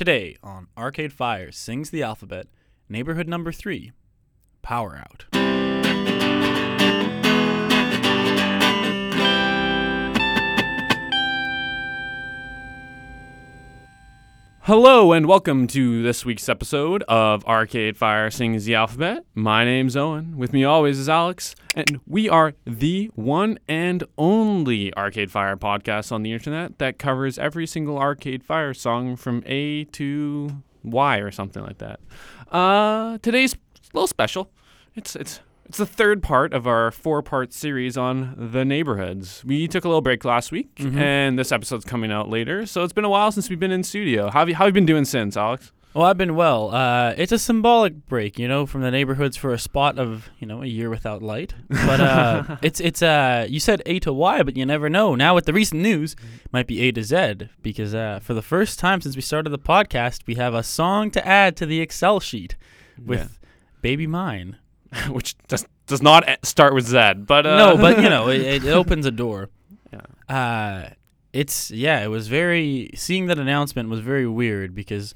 Today on Arcade Fire Sings the Alphabet, Neighborhood Number 3, Power Out. Hello and welcome to this week's episode of Arcade Fire Sings the Alphabet. My name's Owen. With me always is Alex, and we are the one and only Arcade Fire podcast on the internet that covers every single Arcade Fire song from A to Y or something like that. Uh, today's a little special. It's it's it's the third part of our four-part series on the neighborhoods. We took a little break last week, and this episode's coming out later. So it's been a while since we've been in studio. How have you, how have you been doing since, Alex? Well, I've been well. Uh, it's a symbolic break, you know, from the neighborhoods for a spot of, you know, a year without light. But uh, it's it's uh, you said A to Y, but you never know. Now with the recent news, it might be A to Z because uh, for the first time since we started the podcast, we have a song to add to the Excel sheet with "Baby Mine." Which does does not e- start with Z, but uh, no, but you know, it, it opens a door. Yeah. Uh, it's yeah, it was very seeing that announcement was very weird because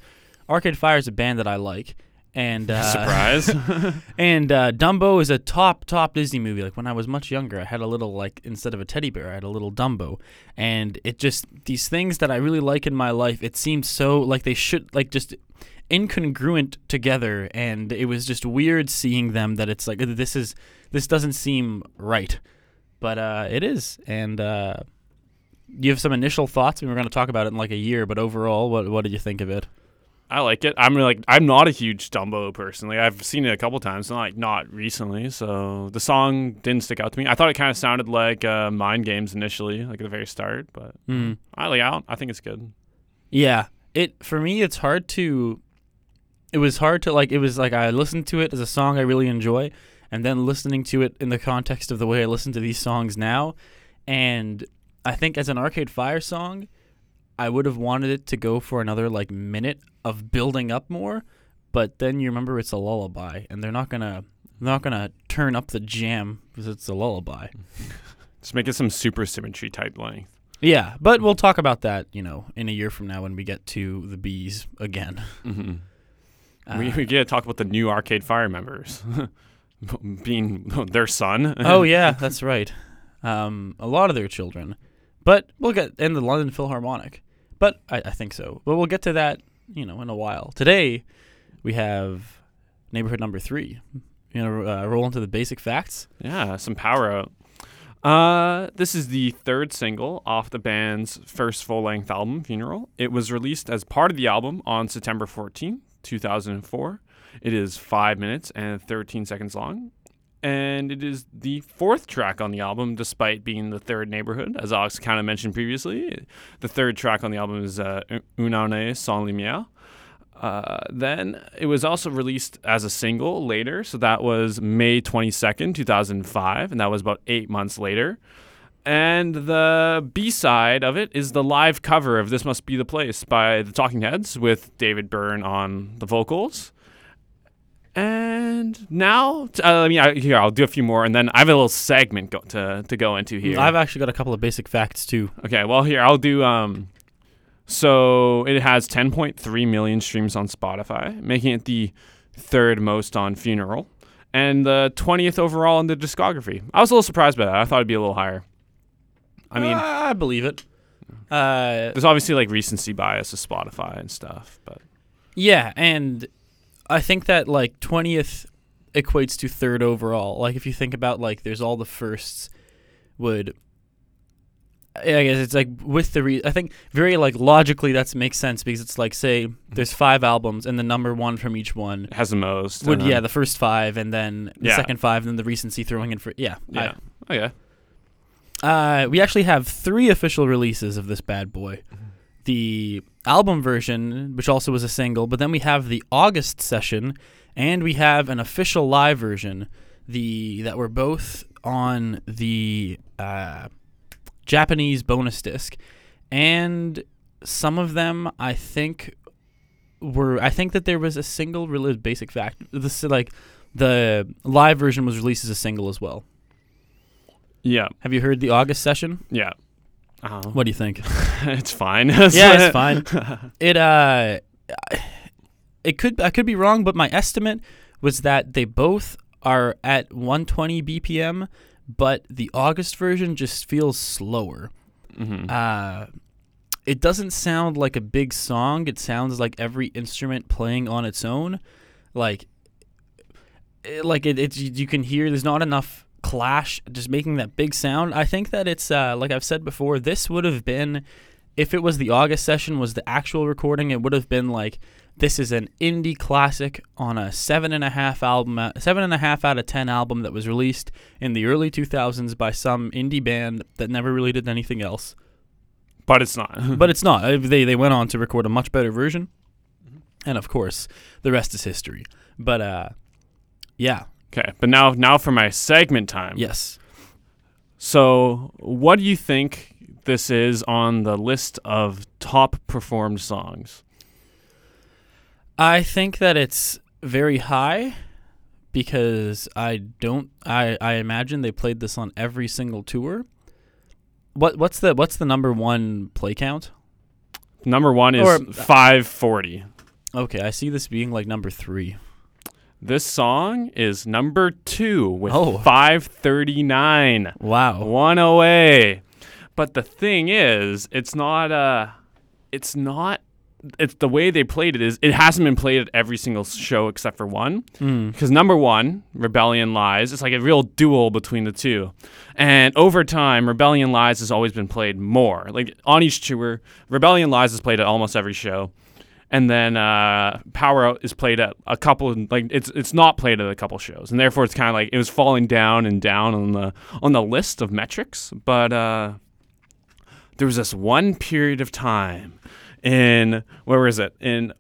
Arcade Fire is a band that I like, and uh, surprise. And uh, Dumbo is a top top Disney movie. Like when I was much younger, I had a little like instead of a teddy bear, I had a little Dumbo, and it just these things that I really like in my life. It seemed so like they should like just incongruent together, and it was just weird seeing them. That it's like this is this doesn't seem right, but uh, it is. And uh, you have some initial thoughts. and we're going to talk about it in like a year, but overall, what what did you think of it? I like it. I'm like I'm not a huge Dumbo personally. I've seen it a couple times, not like not recently. So the song didn't stick out to me. I thought it kind of sounded like uh, Mind Games initially, like at the very start. But Mm. I like I, I think it's good. Yeah. It for me it's hard to it was hard to like it was like I listened to it as a song I really enjoy and then listening to it in the context of the way I listen to these songs now and I think as an Arcade Fire song I would have wanted it to go for another like minute of building up more but then you remember it's a lullaby and they're not going to they're not going to turn up the jam because it's a lullaby. Just make it some super symmetry type length. Yeah, but we'll talk about that, you know, in a year from now when we get to the bees again. Mm-hmm. We Uh, we get to talk about the new Arcade Fire members, being their son. oh yeah, that's right. Um, a lot of their children, but we'll get in the London Philharmonic. But I, I think so. But we'll get to that, you know, in a while. Today, we have neighborhood number three. You know, uh, roll into the basic facts. Yeah, some power out. Uh, this is the third single off the band's first full length album, Funeral. It was released as part of the album on September 14, 2004. It is 5 minutes and 13 seconds long. And it is the fourth track on the album, despite being the third neighborhood, as Alex kind of mentioned previously. The third track on the album is uh, Una Sans Lumière. Uh, then it was also released as a single later, so that was May 22nd, 2005, and that was about eight months later. And the B side of it is the live cover of This Must Be the Place by the Talking Heads with David Byrne on the vocals. And now, uh, I mean, I, here, I'll do a few more, and then I have a little segment go- to, to go into here. I've actually got a couple of basic facts too. Okay, well here I'll do um so it has 10.3 million streams on Spotify, making it the third most on Funeral and the 20th overall in the discography. I was a little surprised by that. I thought it'd be a little higher. I mean, I believe it. Uh, there's obviously like recency bias of Spotify and stuff, but Yeah, and I think that like twentieth equates to third overall. Like if you think about like there's all the firsts would I guess it's like with the re- I think very like logically that makes sense because it's like say there's five albums and the number one from each one has the most. would yeah the first five and then the Yeah. second five and then the recency throwing in for yeah yeah. Oh yeah. Uh, we actually have three official releases of this bad boy. The album version, which also was a single, but then we have the August session, and we have an official live version. The that were both on the uh, Japanese bonus disc, and some of them I think were. I think that there was a single release. Basic fact: this like the live version was released as a single as well. Yeah. Have you heard the August session? Yeah. Uh, What do you think? it's fine. yeah, it's fine. It uh it could I could be wrong, but my estimate was that they both are at 120 BPM, but the August version just feels slower. hmm Uh, it doesn't sound like a big song. It sounds like every instrument playing on its own. Like, it, like it, it's you can hear. There's not enough clash, just making that big sound. I think that it's uh, like I've said before. This would have been, if it was the August session was the actual recording, it would have been like this is an indie classic on a seven and a half album, uh, seven and a half out of ten album that was released in the early 2000s by some indie band that never really did anything else But it's not. but it's not. Uh, They they went on to record a much better version, and of course, the rest is history. But uh, yeah, okay. But now, now for my segment time. yes. So, what do you think this is on the list of top performed songs? I think that it's very high because I don't. I I imagine they played this on every single tour. What what's the what's the number one play count? Number one is Or- uh, 540. Okay, I see this being like number three. This song is number two with Oh. 539. Wow. One away. But the thing is, it's not uh it's not it's the way they played it is it hasn't been played at every single show except for one. Mm. Because number one, Rebellion Lies, it's like a real duel between the two. And over time, Rebellion Lies has always been played more. Like on each tour, Rebellion Lies is played at almost every show. And then uh, Power Out is played at a couple, like it's it's not played at a couple shows, and therefore it's kind of like it was falling down and down on the on the list of metrics. But uh, there was this one period of time in where was it in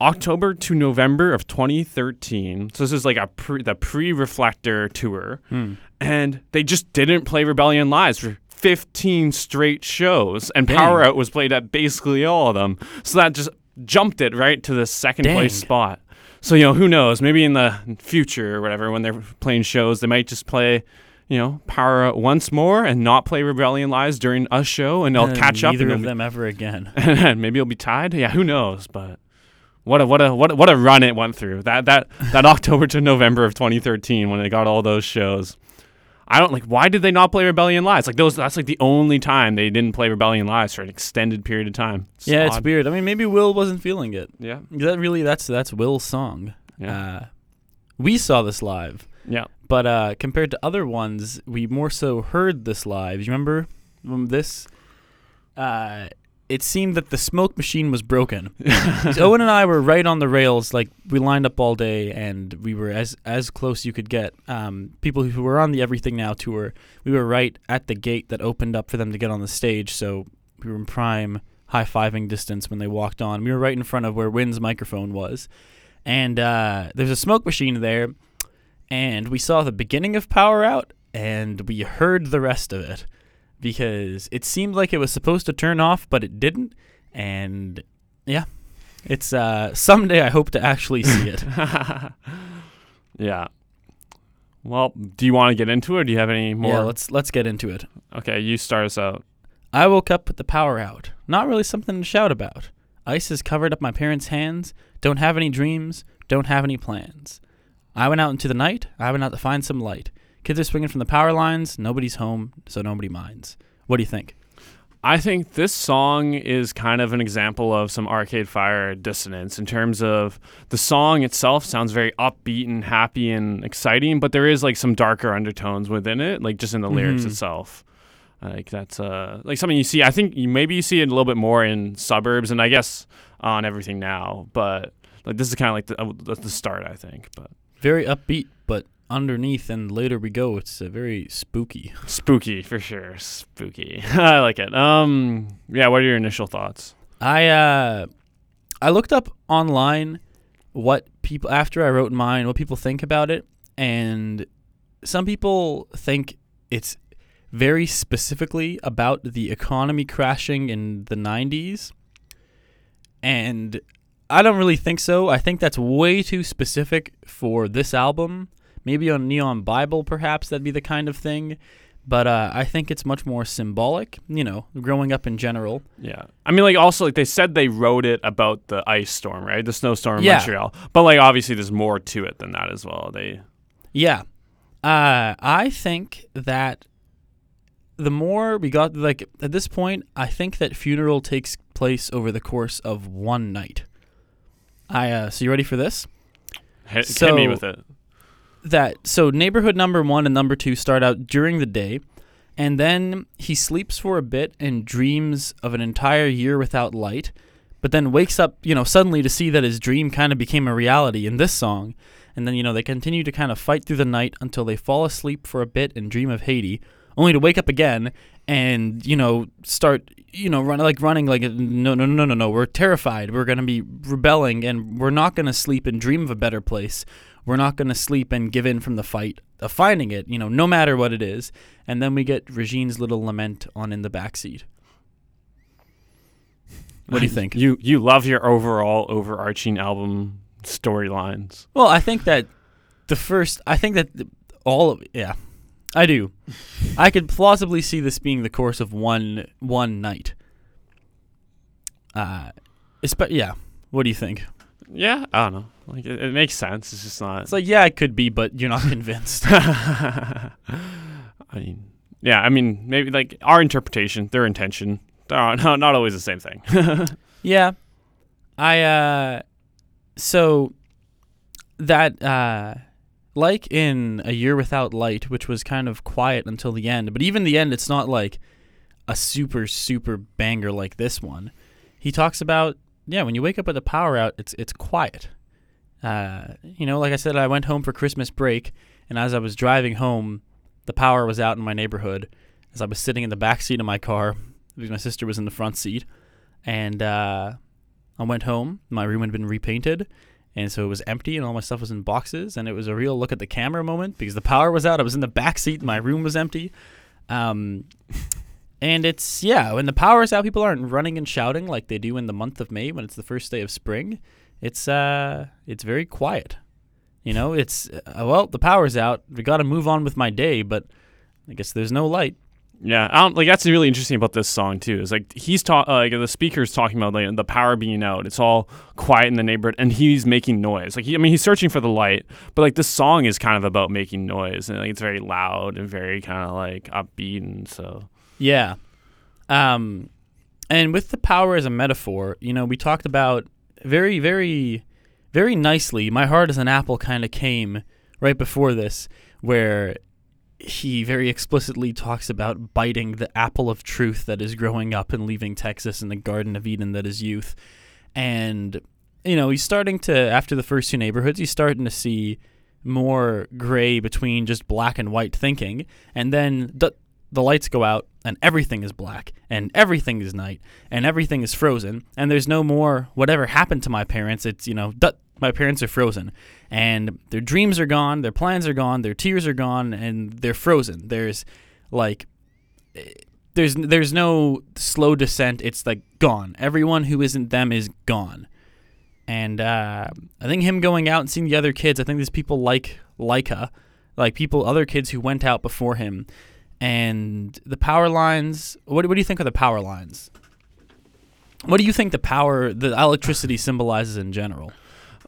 October to November of 2013. So this is like a pre, the pre-Reflektor tour, Hmm. and they just didn't play Rebellion Lies for 15 straight shows, and Dang. Power Out was played at basically all of them. So that just jumped it right to the second place spot. So you know, who knows? Maybe in the future or whatever, when they're playing shows, they might just play. You know, Power Out once more and not play Rebellion Lies during a show, and they'll And catch up. Neither of them ever again. and maybe it'll be tied. Yeah, who knows? But what a what a what a, what a run it went through. That that that October to November of 2013 when they got all those shows. I don't like. Why did they not play Rebellion Lies? Like those. That's like the only time they didn't play Rebellion Lies for an extended period of time. yeah, it's weird. I mean, maybe Will wasn't feeling it. Yeah, That really, that's that's Will's song. yeah, Uh, we saw this live, yeah. but uh, compared to other ones, we more so heard this live. You remember um, this? Uh, it seemed that the smoke machine was broken. Owen and I were right on the rails. Like we lined up all day, and we were as as close you could get. Um, people who were on the Everything Now tour, we were right at the gate that opened up for them to get on the stage. So we were in prime high fiving distance when they walked on. We were right in front of where Win's microphone was, and uh, there's a smoke machine there, and we saw the beginning of Power Out, and we heard the rest of it because it seemed like it was supposed to turn off, but it didn't, and yeah, it's uh, someday I hope to actually see it. yeah. Well, do you want to get into it? Or do you have any more? Yeah, let's let's get into it. okay, you start us out. I woke up with the power out. Not really something to shout about. Ice has covered up my parents' hands. Don't have any dreams. Don't have any plans. I went out into the night. I went out to find some light. Kids are swinging from the power lines. Nobody's home, so nobody minds. What do you think? I think this song is kind of an example of some Arcade Fire dissonance in terms of the song itself sounds very upbeat and happy and exciting, but there is like some darker undertones within it, like just in the lyrics Mhm. itself. Like that's uh like something you see. I think you maybe you see it a little bit more in suburbs and I guess on everything now, but like this is kind of like the, uh, the start, I think. But Very upbeat, underneath and later we go, it's uh, very spooky. spooky for sure, spooky. I like it. Um, yeah. What are your initial thoughts? I uh I looked up online what people after I wrote mine, what people think about it, and some people think it's very specifically about the economy crashing in the 90s. And I don't really think so. I think that's way too specific for this album. Maybe a Neon Bible perhaps that'd be the kind of thing, but uh, I think it's much more symbolic. You know, growing up in general. Yeah. I mean, like, also, like, they said they wrote it about the ice storm, right? The snowstorm in Yeah. Montreal. But, like, obviously, there's more to it than that as well. They, Yeah. Uh, I think that the more we got, like, at this point, I think that funeral takes place over the course of one night. I, uh, so you ready for this? hit, hit me So- with it. That so neighborhood number one and number two start out during the day and then he sleeps for a bit and dreams of an entire year without light but then wakes up you know suddenly to see that his dream kind of became a reality in this song and then you know they continue to kind of fight through the night until they fall asleep for a bit and dream of haiti only to wake up again and you know start you know run like running like no no no no no we're terrified. We're going to be rebelling and we're not going to sleep and dream of a better place we're not going to sleep and give in from the fight of finding it, you know, no matter what it is. And then we get Regine's little lament on in the backseat. What do you think? You you love your overall overarching album storylines. Well, I think that the first, I think that the- all of, yeah, I do. I could plausibly see this being the course of one one night. Uh, espe- yeah. What do you think? Yeah, I don't know. Like it, it makes sense. It's just not. It's like, yeah, it could be, but you're not convinced. I mean, yeah. I mean, maybe like our interpretation, their intention. Uh, no, not always the same thing. Yeah. I uh so that uh like in A Year Without Light, which was kind of quiet until the end, but even the end it's not like a super super banger like this one. He talks about yeah, when you wake up with the power out, it's it's quiet. Uh you know, like I said I went home for Christmas break and as I was driving home, the power was out in my neighborhood as I was sitting in the back seat of my car because my sister was in the front seat and uh, I went home. My room had been repainted, and so it was empty, and all my stuff was in boxes. And it was a real look at the camera moment because the power was out. I was in the back seat. My room was empty. Um, and it's yeah, when the power's out, people aren't running and shouting like they do in the month of May when it's the first day of spring. It's uh, it's very quiet. You know, it's uh, well, the power's out. We got to move on with my day, but I guess there's no light. yeah, I don't, like that's really interesting about this song too. Is like he's talking, like the speaker's talking about like the power being out. It's all quiet in the neighborhood, and he's making noise. Like he, I mean, he's searching for the light, but like this song is kind of about making noise, and like it's very loud and very kind of like upbeat, and so Yeah. Um, and with the power as a metaphor, you know, we talked about very, very, very nicely. My heart as an apple kind of came right before this, where he very explicitly talks about biting the apple of truth that is growing up and leaving Texas in the Garden of Eden that is youth. And, you know, he's starting to, after the first two neighborhoods, he's starting to see more gray between just black and white thinking. And then the, the lights go out and everything is black and everything is night and everything is frozen. And there's no more whatever happened to my parents. It's, you know, my parents are frozen and their dreams are gone, their plans are gone, their tears are gone, and they're frozen. There's like, there's there's no slow descent. It's like gone. Everyone who isn't them is gone. And uh, I think him going out and seeing the other kids. I think there's people like Laika, like people, other kids who went out before him, and the power lines. What what do you think of the power lines? What do you think the power, the electricity symbolizes in general?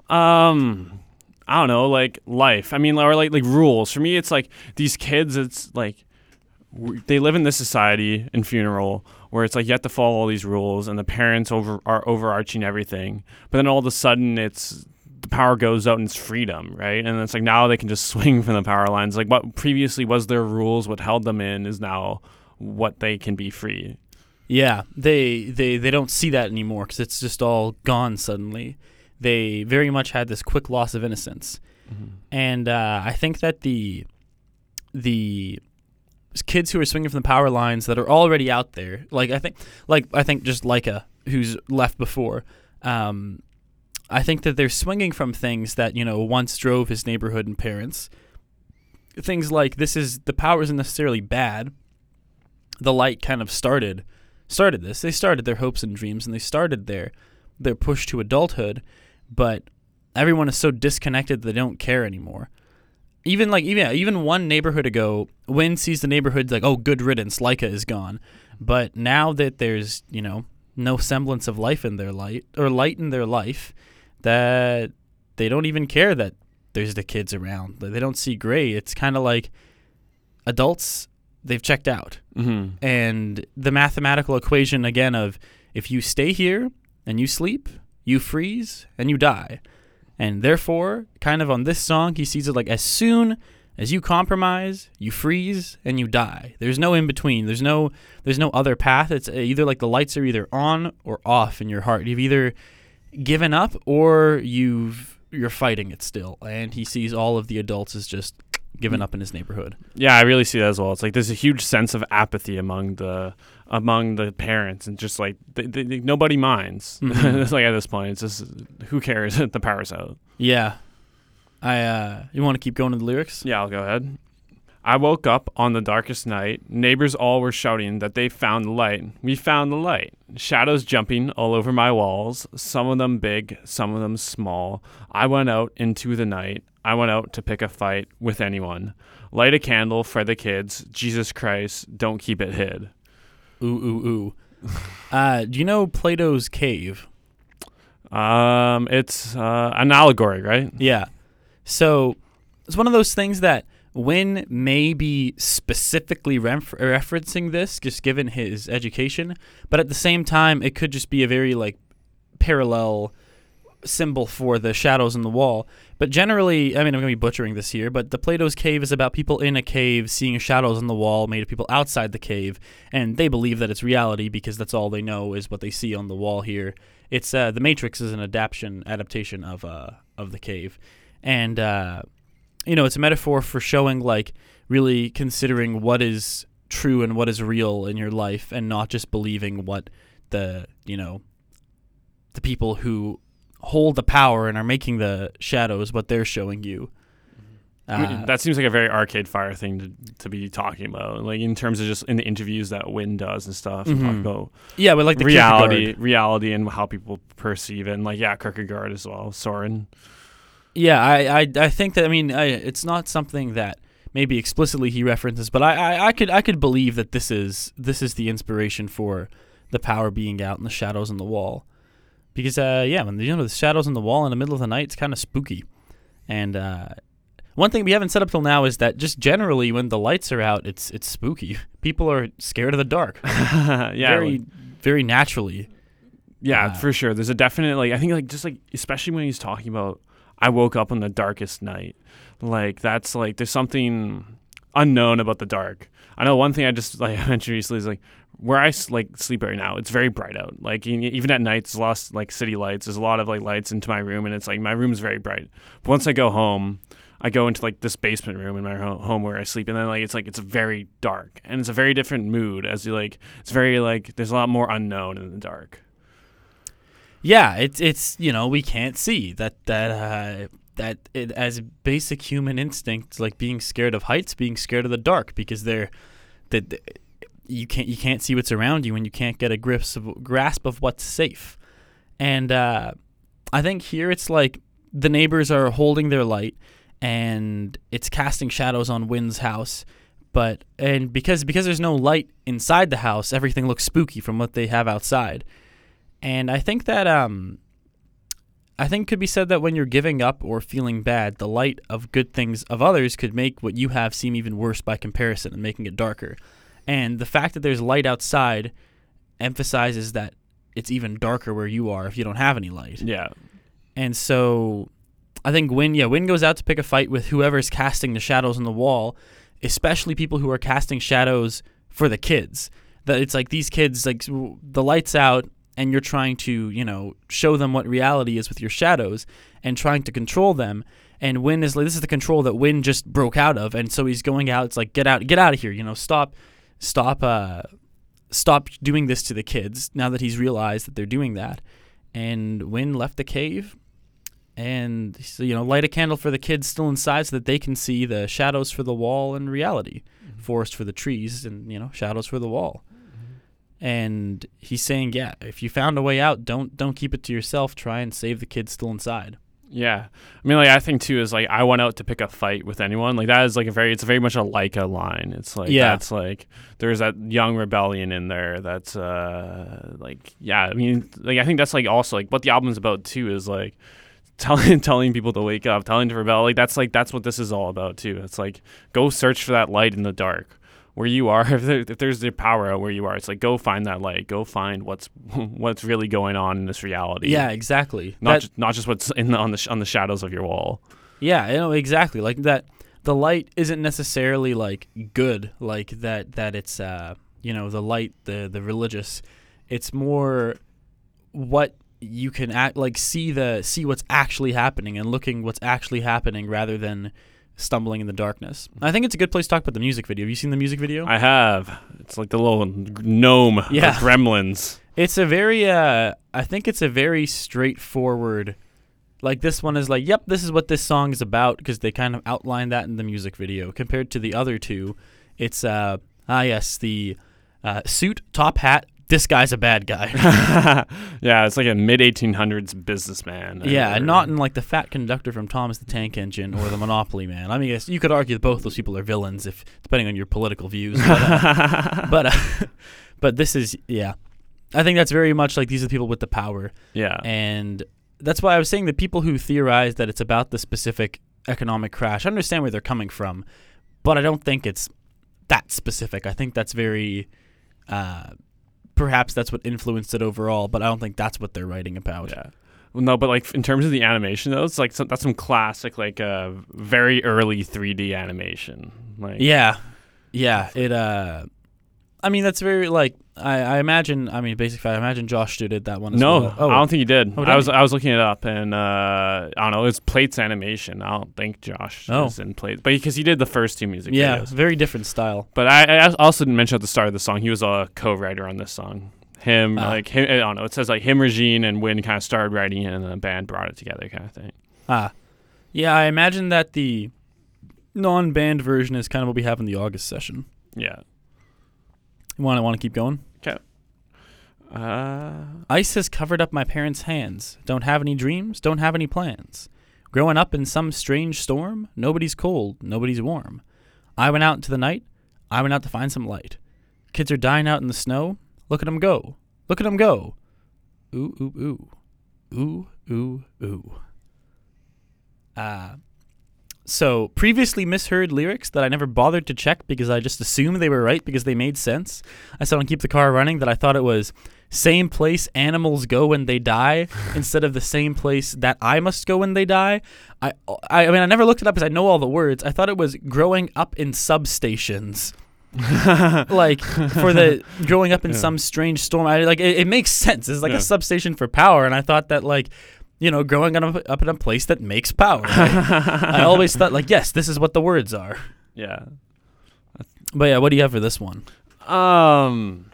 Um, I don't know, like life. I mean, or like like rules. For me, it's like these kids. It's like they live in this society in funeral where it's like you have to follow all these rules, and the parents over are overarching everything. But then all of a sudden, it's power goes out and it's freedom, right? And it's like now they can just swing from the power lines. Like what previously was their rules, what held them in, is now what they can be free. Yeah, they they they don't see that anymore because it's just all gone suddenly. They very much had this quick loss of innocence, and uh, I think that the the kids who are swinging from the power lines that are already out there, like I think, like I think just Laika, who's left before, um, I think that they're swinging from things that you know once drove his neighborhood and parents. Things like this is the power isn't necessarily bad. The light kind of started started this. They started their hopes and dreams and they started their their push to adulthood, but everyone is so disconnected they don't care anymore. even like even even one neighborhood ago, Win sees the neighborhood like, oh, good riddance, Laika is gone. But now that there's you know no semblance of life in their light or light in their life, that they don't even care that there's the kids around. They don't see gray. It's kind of like adults they've checked out, Mm-hmm. and the mathematical equation again of if you stay here and you sleep, you freeze and you die. And therefore, kind of on this song, he sees it like as soon as you compromise, you freeze and you die. There's no in between. There's no there's no other path. It's uh, either like the lights are either on or off in your heart. You've either given up or you've you're fighting it still. And he sees all of the adults as just given up in his neighborhood. Yeah, I really see that as well. It's like there's a huge sense of apathy among the among the parents, and just like they, they, they- nobody minds. Mhm. it's like at this point, it's just who cares? if the power's out. Yeah. I uh you want to keep going to the lyrics? Yeah, I'll go ahead. I woke up on the darkest night. Neighbors all were shouting that they found the light. We found the light. Shadows jumping all over my walls, some of them big, some of them small. I went out into the night. I went out to pick a fight with anyone. Light a candle for the kids. Jesus Christ, don't keep it hid. Ooh ooh ooh. uh do you know Plato's cave? Um, it's uh, an allegory, right? Yeah. So it's one of those things that Win may be specifically ref- referencing this, just given his education, but at the same time, it could just be a very like parallel symbol for the shadows in the wall. But generally, I mean, I'm going to be butchering this here, but the Plato's cave is about people in a cave seeing shadows on the wall made of people outside the cave, and they believe that it's reality because that's all they know is what they see on the wall here. It's uh, the Matrix is an adaptation adaptation of uh, of the cave, and uh, you know it's a metaphor for showing like really considering what is true and what is real in your life, and not just believing what the you know the people who hold the power and are making the shadows what they're showing you. Uh, that seems like a very Arcade Fire thing to, to be talking about, like in terms of just in the interviews that Win does and stuff, and talk Mhm. about yeah, but like the reality, reality, and how people perceive it, and like yeah, Kierkegaard as well, Soren. Yeah, I, I, I think that I mean I, it's not something that maybe explicitly he references, but I, I, I could I could believe that this is this is the inspiration for the power being out and the shadows on the wall, because uh yeah, when you know the shadows on the wall in the middle of the night, it's kind of spooky, and uh, one thing we haven't said up till now is that just generally when the lights are out, it's it's spooky. People are scared of the dark, yeah, very very naturally. yeah, uh, for sure. There's a definite like I think like just like especially when he's talking about I woke up on the darkest night, like that's like there's something unknown about the dark. I know one thing I just like I mentioned recently is like where I like sleep right now. It's very bright out. Like even at night, lot of, like city lights. There's a lot of like lights into my room, and it's like my room's very bright. But once I go home, I go into like this basement room in my home where I sleep, and then like it's like it's very dark, and it's a very different mood. As you like, it's very like there's a lot more unknown in the dark. Yeah, it's it's you know we can't see that that uh, that it, as basic human instinct, like being scared of heights, being scared of the dark, because they're that you can't you can't see what's around you and you can't get a grasp of, grasp of what's safe. And uh, I think here it's like the neighbors are holding their light and it's casting shadows on Win's house. But and because because there's no light inside the house, everything looks spooky from what they have outside. And I think that um I think it could be said that when you're giving up or feeling bad, the light of good things of others could make what you have seem even worse by comparison and making it darker. And the fact that there's light outside emphasizes that it's even darker where you are if you don't have any light. Yeah, And so I think Win, yeah, Win goes out to pick a fight with whoever's casting the shadows on the wall, especially people who are casting shadows for the kids. That it's like these kids, like the lights out, and you're trying to, you know, show them what reality is with your shadows and trying to control them. And Win is like, this is the control that Win just broke out of, and so he's going out. It's like, get out, get out of here, you know, stop, stop, uh, stop doing this to the kids. Now that he's realized that they're doing that, and Win left the cave and so, you know light a candle for the kids still inside so that they can see the shadows for the wall and reality forest for the trees and you know shadows for the wall and he's saying yeah if you found a way out don't don't keep it to yourself try and save the kids still inside Yeah, I mean, like I think too is like I went out to pick a fight with anyone. Like that is like a very, it's very much a Laika line. It's like Yeah. that's like there's that young rebellion in there. That's uh like yeah. I mean, like I think that's like also like what the album's about too is like telling telling people to wake up, telling to rebel. Like that's like that's what this is all about too. It's like go search for that light in the dark. Where you are, if, there, if there's the power out where you are, it's like go find that light. Go find what's what's really going on in this reality. Yeah, exactly. not That- just not just what's in the, on the sh- on the shadows of your wall. Yeah, you know exactly. Like that the light isn't necessarily like good, like that that it's uh you know, the light, the the religious. It's more what you can act like see the see what's actually happening and looking what's actually happening rather than stumbling in the darkness. I think it's a good place to talk about the music video. Have you seen the music video? I have. It's like the little gnome Yeah. of gremlins. It's a very uh I think it's a very straightforward like this one is like, yep, this is what this song is about because they kind of outline that in the music video compared to the other two. It's uh ah yes, the uh, suit, top hat, this guy's a bad guy. yeah, it's like a mid 1800s businessman. yeah, and not in like the fat conductor from Thomas the Tank Engine or the Monopoly Man. I mean, yes, you could argue that both those people are villains if depending on your political views. But, uh, but, uh, but this is yeah. I think that's very much like these are the people with the power. yeah. And that's why I was saying that people who theorize that it's about the specific economic crash, I understand where they're coming from, but I don't think it's that specific. I think that's very, uh, perhaps that's what influenced it overall, but I don't think that's what they're writing about. Yeah. Well, no, but like in terms of the animation, though, it's like some, that's some classic, like uh, very early 3D animation. Like, Yeah. Yeah. It, uh, I mean, that's very, like, I, I imagine, I mean, basically, I imagine Josh Deu did that one as No, well. Oh, I don't think he did. Oh, I was he? I was looking it up, and uh, I don't know. It's plates animation. I don't think Josh Oh. is in plates, but because he did the first two music yeah, videos. very different style. But I, I also didn't mention at the start of the song he was a co-writer on this song. Him, Ah. like him, I don't know. It says like him, Regine, and Win kind of started writing it, and the band brought it together, kind of thing. Ah, yeah. I imagine that the non-band version is kind of what we have in the August session. Yeah. You want to want to keep going? Uh, Ice has covered up my parents' hands. Don't have any dreams. Don't have any plans. Growing up in some strange storm. Nobody's cold. Nobody's warm. I went out into the night. I went out to find some light. Kids are dying out in the snow. Look at 'em go. Look at 'em go. Ooh ooh ooh. Ooh ooh ooh. Uh so previously misheard lyrics that I never bothered to check because I just assumed they were right because they made sense. I said on Keep the Car Running that I thought it was same place animals go when they die instead of the same place that I must go when they die. I, I, I mean, I never looked it up because I know all the words. I thought it was growing up in substations. like for the growing up in Yeah. some strange storm, I like it, it makes sense. It's like Yeah. a substation for power, and I thought that like, you know, growing up, up in a place that makes power. right? I always thought like, yes, this is what the words are. yeah. But yeah, what do you have for this one? Um,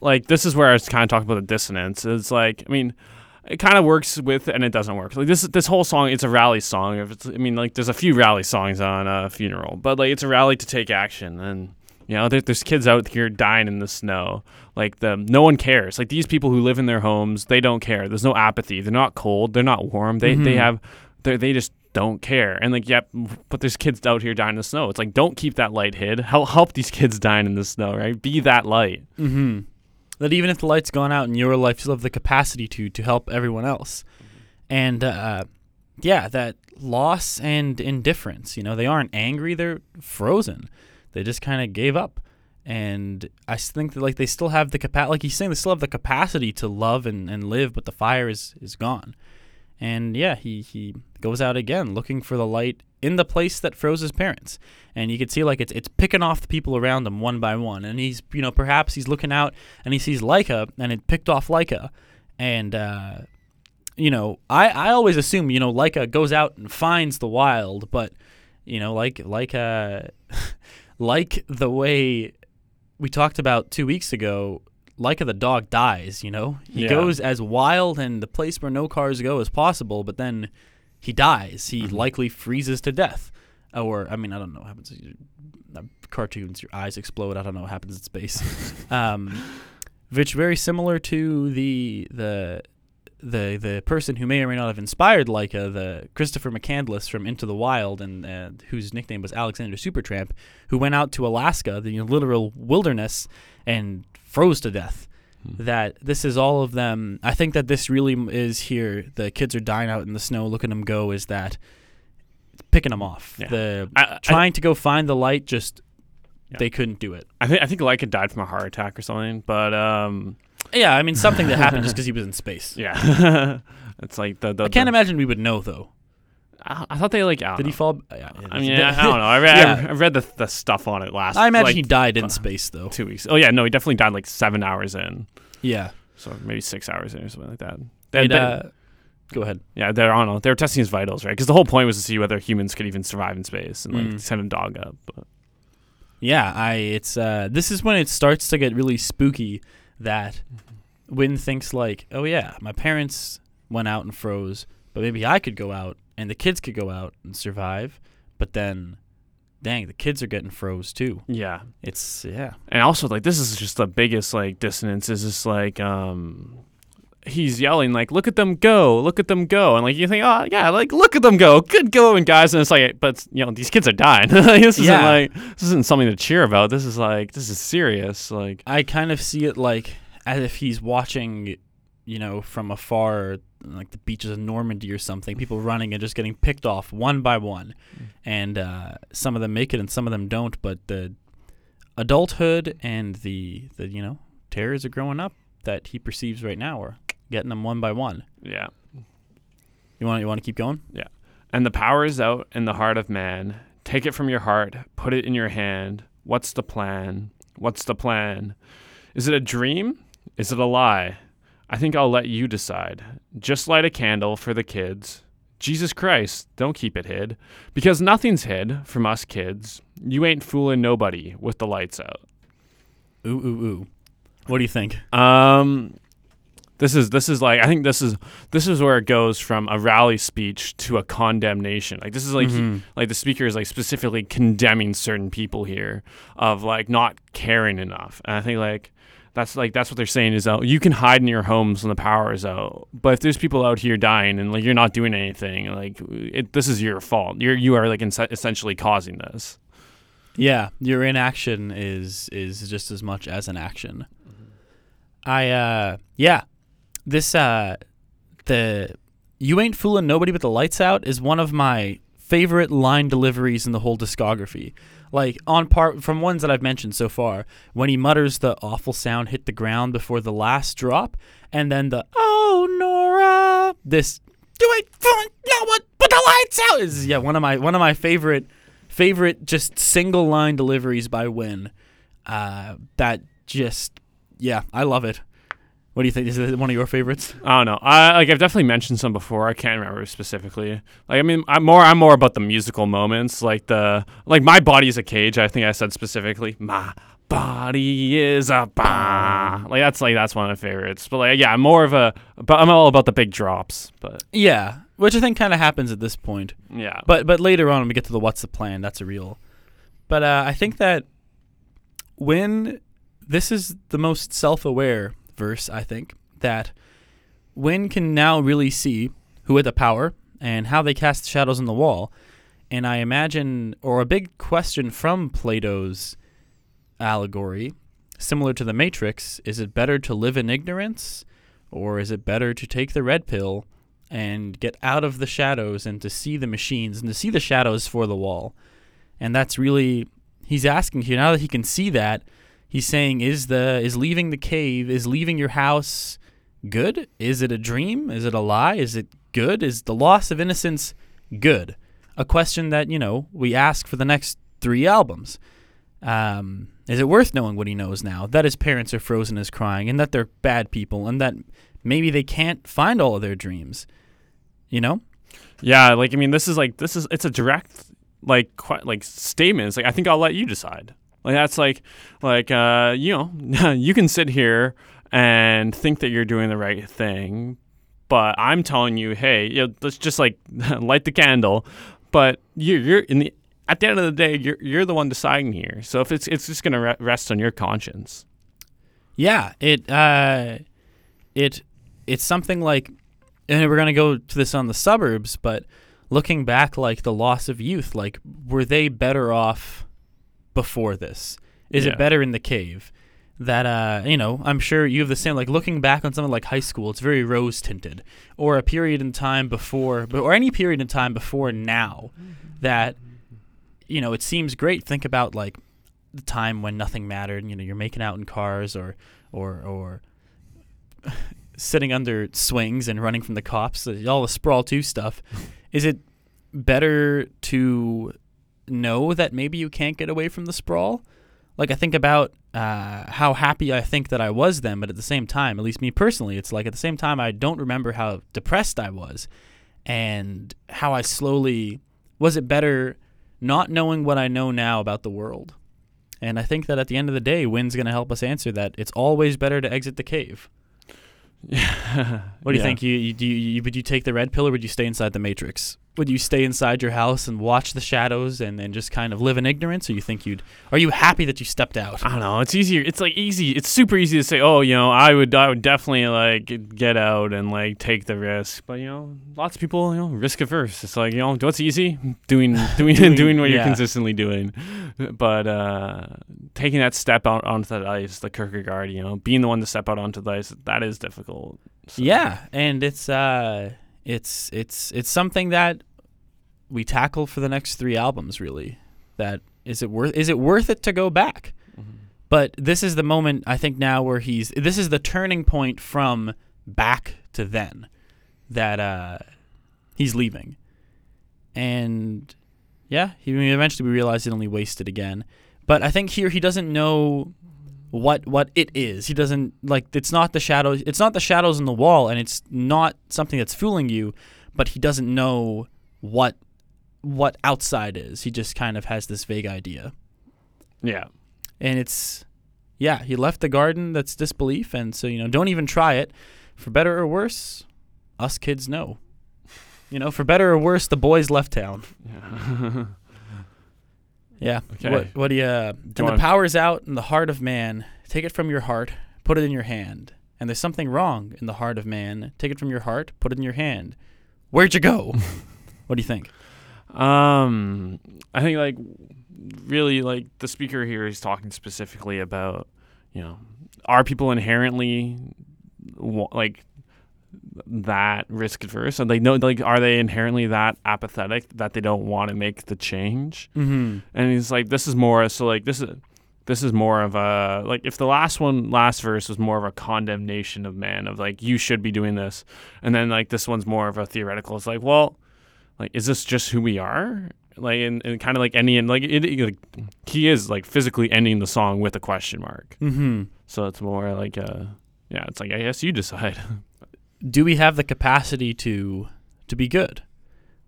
like this is where I was kind of talking about the dissonance. It's like, I mean, it kind of works with and it doesn't work. Like this, this whole song, it's a rally song. If it's, I mean, like there's a few rally songs on a funeral, but like it's a rally to take action, and you know, there, there's kids out here dying in the snow. Like the no one cares. Like these people who live in their homes, they don't care. There's no apathy. They're not cold. They're not warm. They they Mhm. have, they they just don't care. And like, yep, but there's kids out here dying in the snow. It's like, don't keep that light hid. Help help these kids dying in the snow, right? Be that light. Mm-hmm. That even if the light's gone out in your life, you still have the capacity to to help everyone else. And uh, yeah, that loss and indifference. You know, they aren't angry; they're frozen. They just kind of gave up. And I think that like they still have the capacity, like he's saying, they still have the capacity to love and, and live, but the fire is is gone. And yeah, he he goes out again looking for the light in the place that froze his parents. And you can see like it's it's picking off the people around him one by one. And he's you know perhaps he's looking out and he sees Laika and it picked off Laika. And uh, you know I I always assume you know Laika goes out and finds the wild, but you know like like uh like the way we talked about two weeks ago. Laika the dog dies, you know? He Yeah. goes as wild and the place where no cars go as possible, but then he dies. He Mhm. likely freezes to death. Or, I mean, I don't know what happens. Uh, cartoons, your eyes explode. I don't know what happens in space. um, which very similar to the the the the person who may or may not have inspired Laika, the Christopher McCandless from Into the Wild, and uh, whose nickname was Alexander Supertramp, who went out to Alaska, the literal wilderness, and froze to death. Hmm. That this is all of them. I think that this really is here. The kids are dying out in the snow. Look at them go. Is that picking them off? Yeah. The I, I, trying to go find the light, just Yeah. they couldn't do it. I think I think Laika died from a heart attack or something, but um, Yeah, I mean something that happened just because he was in space. yeah, it's like the, the I can't the- imagine we would know though. I, I thought they like. I Did he fall? Yeah, I mean, I, I don't know. I read, Yeah. I read the, the stuff on it last. I imagine like, he died in uh, space though. two weeks. Oh yeah, no, he definitely died like seven hours in, Yeah. so maybe six hours in or something like that. They- they- uh, go ahead. yeah, they're I. They were testing his vitals, right? Because the whole point was to see whether humans could even survive in space and like Mm. send a dog up. But Yeah, I. It's uh, this is when it starts to get really spooky. That Win thinks like, oh yeah, my parents went out and froze, but maybe I could go out and the kids could go out and survive. But then, dang, the kids are getting froze too. yeah, It's yeah. and also like this is just the biggest like dissonance is just like um he's yelling like look at them go look at them go and like you think oh yeah like look at them go good going guys and it's like but you know these kids are dying this isn't Yeah. like this isn't something to cheer about this is like this is serious like I kind of see it like as if he's watching, you know, from afar, like the beaches of Normandy or something, people running and just getting picked off one by one. And uh, some of them make it and some of them don't. But the adulthood and the, the, you know, terrors are growing up that he perceives right now are getting them one by one. yeah. You want you want to keep going? Yeah. And the power is out in the heart of man. Take it from your heart. Put it in your hand. What's the plan? What's the plan? Is it a dream? Is it a lie? I think i'll let you decide. Just light a candle for the kids. Jesus christ don't keep it hid. Because nothing's hid from us kids. You ain't fooling nobody with the lights out. Ooh ooh ooh. What do you think? um this is this is like I think this is this is where it goes from a rally speech to a condemnation. Like this is like he- Mhm. like the speaker is like specifically condemning certain people here of like not caring enough. And I think like that's like that's what they're saying is that you can hide in your homes when the power is out, but if there's people out here dying and like you're not doing anything, like it, this is your fault. You're you are like inse- essentially causing this. Yeah, your inaction is is just as much as an action. I uh yeah. This uh the You Ain't Fooling Nobody But the Lights Out is one of my favorite line deliveries in the whole discography. Like on part from ones that I've mentioned so far, when he mutters the awful sound hit the ground before the last drop, and then the oh Nora this You Ain't Fooling No One But the Lights Out is yeah one of my one of my favorite favorite just single line deliveries by Win. Uh, that just yeah, I love it. What do you think? Is it one of your favorites? I don't know. I like I've definitely mentioned some before. I can't remember specifically. Like I mean, I'm more I'm more about the musical moments, like the like my body is a cage. I think I said specifically my body is a bah. Like that's like that's one of my favorites. But like yeah, I'm more of a but I'm all about the big drops. But Yeah, which I think kind of happens at this point. yeah, But but later on when we get to the what's the plan, that's a real. But uh, I think that when this is the most self-aware verse, I think that Win can now really see who had the power and how they cast shadows on the wall. And I imagine, or a big question from Plato's allegory, similar to the Matrix, is it better to live in ignorance, or is it better to take the red pill and get out of the shadows and to see the machines and to see the shadows for the wall. And that's really he's asking here now that he can see that, he's saying is the is leaving the cave, is leaving your house good? Is it a dream? Is it a lie? Is it good? Is the loss of innocence good? A question that, you know, we ask for the next 3 albums. Um, is it worth knowing what he knows now? That his parents are frozen as crying and that they're bad people and that maybe they can't find all of their dreams. You know? yeah. Like I mean, this is like this is it's a direct like quite like statement. It's like I think I'll let you decide. Like that's like like uh you know you can sit here and think that you're doing the right thing, but I'm telling you, hey, you know, let's just like light the candle. But you're you're in the at the end of the day, you're you're the one deciding here. So if it's it's just gonna re- rest on your conscience. Yeah, it uh it it's something like and we're gonna go to this on the suburbs, but looking back, like the loss of youth, like were they better off before this? Is Yeah. it better in the cave? That uh, you know, I'm sure you have the same. Like looking back on something like high school, it's very rose tinted, or a period in time before, or any period in time before now, that you know, it seems great. Think about like the time when nothing mattered. You know, you're making out in cars, or or or sitting under swings and running from the cops. uh, All the sprawl two stuff. Is it better to know that maybe you can't get away from the sprawl? Like I think about uh, how happy I think that I was then, but at the same time, at least me personally, it's like at the same time I don't remember how depressed I was, and how I slowly was it better not knowing what I know now about the world. And I think that at the end of the day, Win's going to help us answer that. It's always better to exit the cave. Yeah. What do you think? You, you do you, you would you take the red pill or would you stay inside the matrix? Would you stay inside your house and watch the shadows and, and just kind of live in ignorance, or you think you'd? Are you happy that you stepped out? I don't know. It's easier. It's like easy. It's super easy to say, oh, you know, I would, I would definitely like get out and like take the risk. But you know, lots of people, you know, risk averse. It's like you know, what's easy? Doing, doing, Doing- doing, what you're consistently doing. But uh taking that step out onto that ice, the Kierkegaard, you know, being the one to step out onto the ice, that is difficult. So- Yeah, and it's uh, it's it's it's something that we tackle for the next three albums. Really, that is it worth is it worth it to go back? But this is the moment I think now where he's this is the turning point from back to then that uh, he's leaving, and yeah, he eventually we realized it only wasted again. But I think here he doesn't know what what it is. He doesn't like it's not the shadows it's not the shadows in the wall and it's not something that's fooling you, but he doesn't know what what outside is. He just kind of has this vague idea. Yeah. And it's yeah, he left the garden that's disbelief and so you know, don't even try it. For better or worse, us kids know. You know, for better or worse, the boys left town. Yeah. Yeah. Okay. What, what do you? uh and the power's out in the heart of man. Take it from your heart, put it in your hand. And there's something wrong in the heart of man. Take it from your heart, put it in your hand. Where'd you go? what do you think? Um, I think like really like the speaker here is talking specifically about you know are people inherently like that risk adverse and they know like are they inherently that apathetic that they don't want to make the change Mm-hmm. and he's like this is more so like this is this is more of a like if the last one last verse was more of a condemnation of man of like you should be doing this and then like this one's more of a theoretical it's like well like is this just who we are like and, and kind of like ending like it, it like, he is like physically ending the song with a question mark Mm-hmm. so it's more like uh yeah it's like i guess you decide Do we have the capacity to to be good?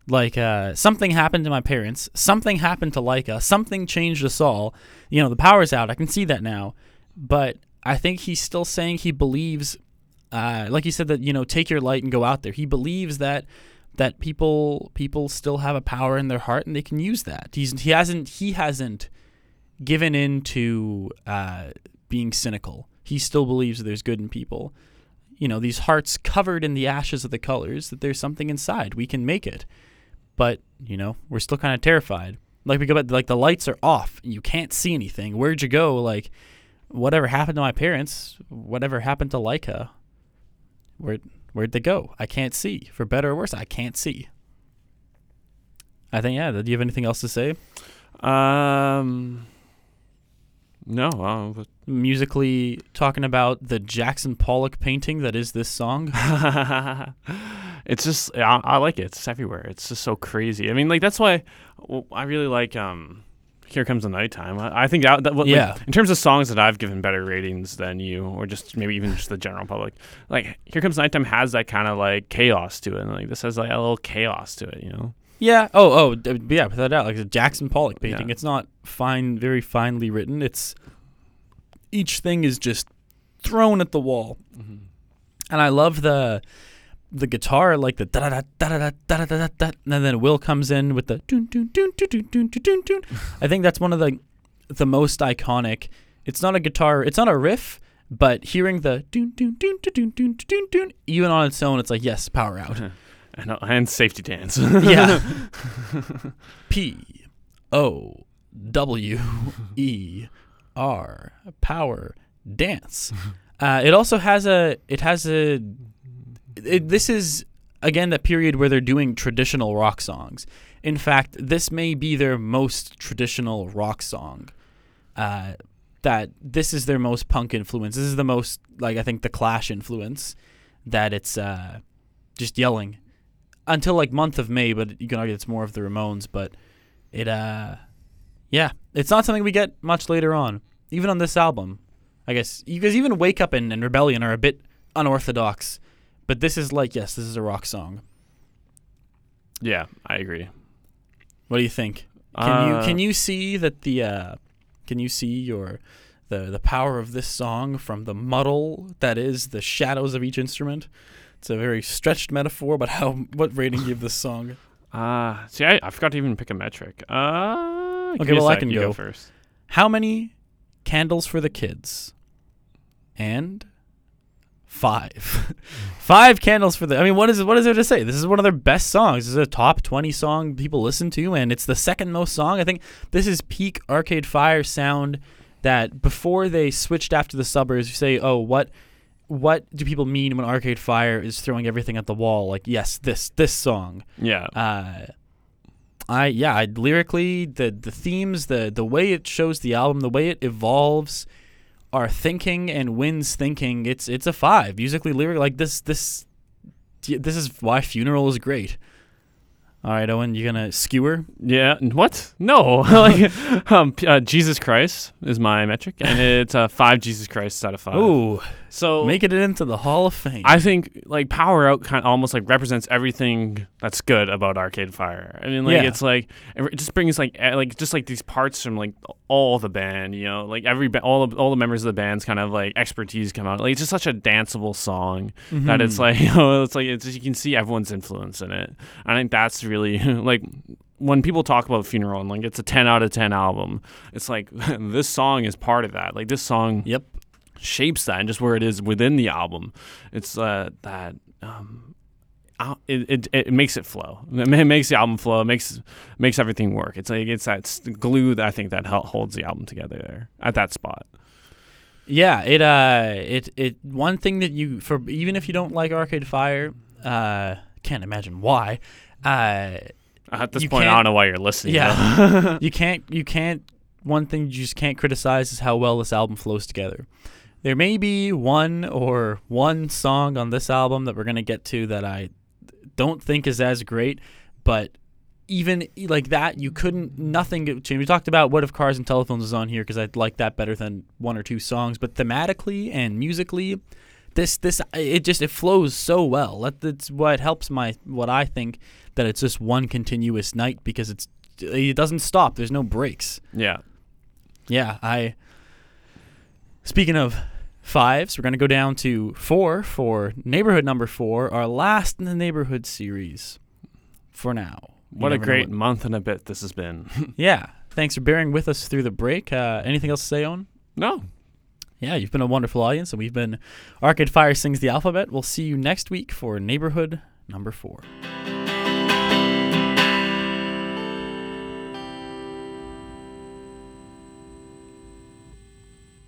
Like uh, something happened to my parents, something happened to Laika, something changed us all. You know, the power's out. I can see that now, but I think he's still saying he believes, uh, like you said, that you know, take your light and go out there. He believes that that people people still have a power in their heart and they can use that. He's he hasn't he hasn't given in to uh, being cynical. He still believes there's good in people. You know, these hearts covered in the ashes of the colors, that there's something inside. We can make it. But, you know, we're still kind of terrified. Like we go back, like the lights are off. You can't see anything. Where'd you go? Like, whatever happened to my parents, whatever happened to Laika, where where'd they go? I can't see. For better or worse, I can't see. I think yeah. Do you have anything else to say? um no uh, but- Musically talking about the Jackson Pollock painting that is this song. it's just I, I like it. It's everywhere. It's just so crazy. I mean, like that's why I really like um. Here comes the nighttime. I, I think that, that like, Yeah. in terms of songs that I've given better ratings than you, or just maybe even just the general public, like Here Comes Nighttime has that kind of like chaos to it, and like this has like a little chaos to it, you know. Yeah. Oh, oh, d- yeah. Without a doubt, like a Jackson Pollock painting. Yeah. It's not fine, very finely written. It's each thing is just thrown at the wall, mm-hmm. and I love the the guitar, like the da da da da da da da da da, and then Will comes in with the doon doon doon doon doon doon doon doon. I think that's one of the the most iconic. It's not a guitar. It's not a riff, But hearing the doon doon doon doon doon doon doon even on its own, it's like yes, power out. and, uh, and safety dance. yeah. P O W E R power dance. Uh, it also has a. It has a. It, this is again that period where they're doing traditional rock songs. In fact, this may be their most traditional rock song. Uh, that this is their most punk influence. This is the most like I think the Clash influence. That it's uh, just yelling until like month of May, but you can argue it's more of the Ramones. But it, uh, yeah, it's not something we get much later on, even on this album. I guess guys even Wake Up and, and Rebellion are a bit unorthodox, but this is like yes, this is a rock song. yeah, I agree. What do you think? Can you Uh, can you see that the uh, can you see your the the power of this song from the muddle that is the shadows of each instrument? It's a very stretched metaphor, but how what rating do you give this song? Uh, see, I, I forgot to even pick a metric. Uh, Okay, well, I can you go. first. How many candles for the kids? And five. five candles for the I mean what is what is there to say? This is one of their best songs. This is a top 20 song people listen to and it's the second most song. I think this is peak Arcade Fire sound that before they switched after the suburbs you say, "Oh, what what do people mean when Arcade Fire is throwing everything at the wall?" Like, yes, this this song. Yeah, Uh, I yeah, I, lyrically the the themes, the the way it shows the album, the way it evolves, our thinking and Win's thinking. It's it's a five musically, lyric like this this this is why Funeral is great. All right, Owen, you gonna skewer? yeah. What? No. like, um, uh, Jesus Christ is my metric, and it's uh, five Jesus Christ out of five. Ooh, so making it into the Hall of Fame. I think like Power Out kind of almost like represents everything that's good about Arcade Fire. I mean, like Yeah. it's like it just brings like e- like just like these parts from like all the band, you know, like every ba- all the, all the members of the band's kind of like expertise come out. Like it's just such a danceable song that it's Mhm. like you know, it's like it's you can see everyone's influence in it. I think that's really like when people talk about Funeral and like it's a 10 out of 10 album. It's like this song is part of that. Like this song Yep. Shapes that and just where it is within the album. It's uh, that um, it, it it makes it flow. It makes the album flow. It makes makes everything work. It's like it's that glue that I think that holds the album together there at that spot. Yeah, it uh it it one thing that you for even if you don't like Arcade Fire, uh can't imagine why. Uh At this point, I don't know why you're listening. Yeah. you can't you can't one thing you just can't criticize is how well this album flows together. There may be one or one song on this album that we're gonna get to that I don't think is as great, but even like that, you couldn't nothing get changed. We talked about what if cars and telephones was on here because I like that better than one or two songs, but thematically and musically, this this it just it flows so well. That, that's what helps my what I think that it's just one continuous night because it's it doesn't stop. There's no breaks. yeah. Yeah, I. Speaking of fives, we're gonna go down to four for neighborhood number four, our last in the neighborhood series. For now. You What a great month and a bit this has been. Yeah. Thanks for bearing with us through the break. Uh, anything else to say, on? no, Yeah, you've been a wonderful audience, and we've been Arcade Fire Sings the Alphabet. We'll see you next week for neighborhood number four.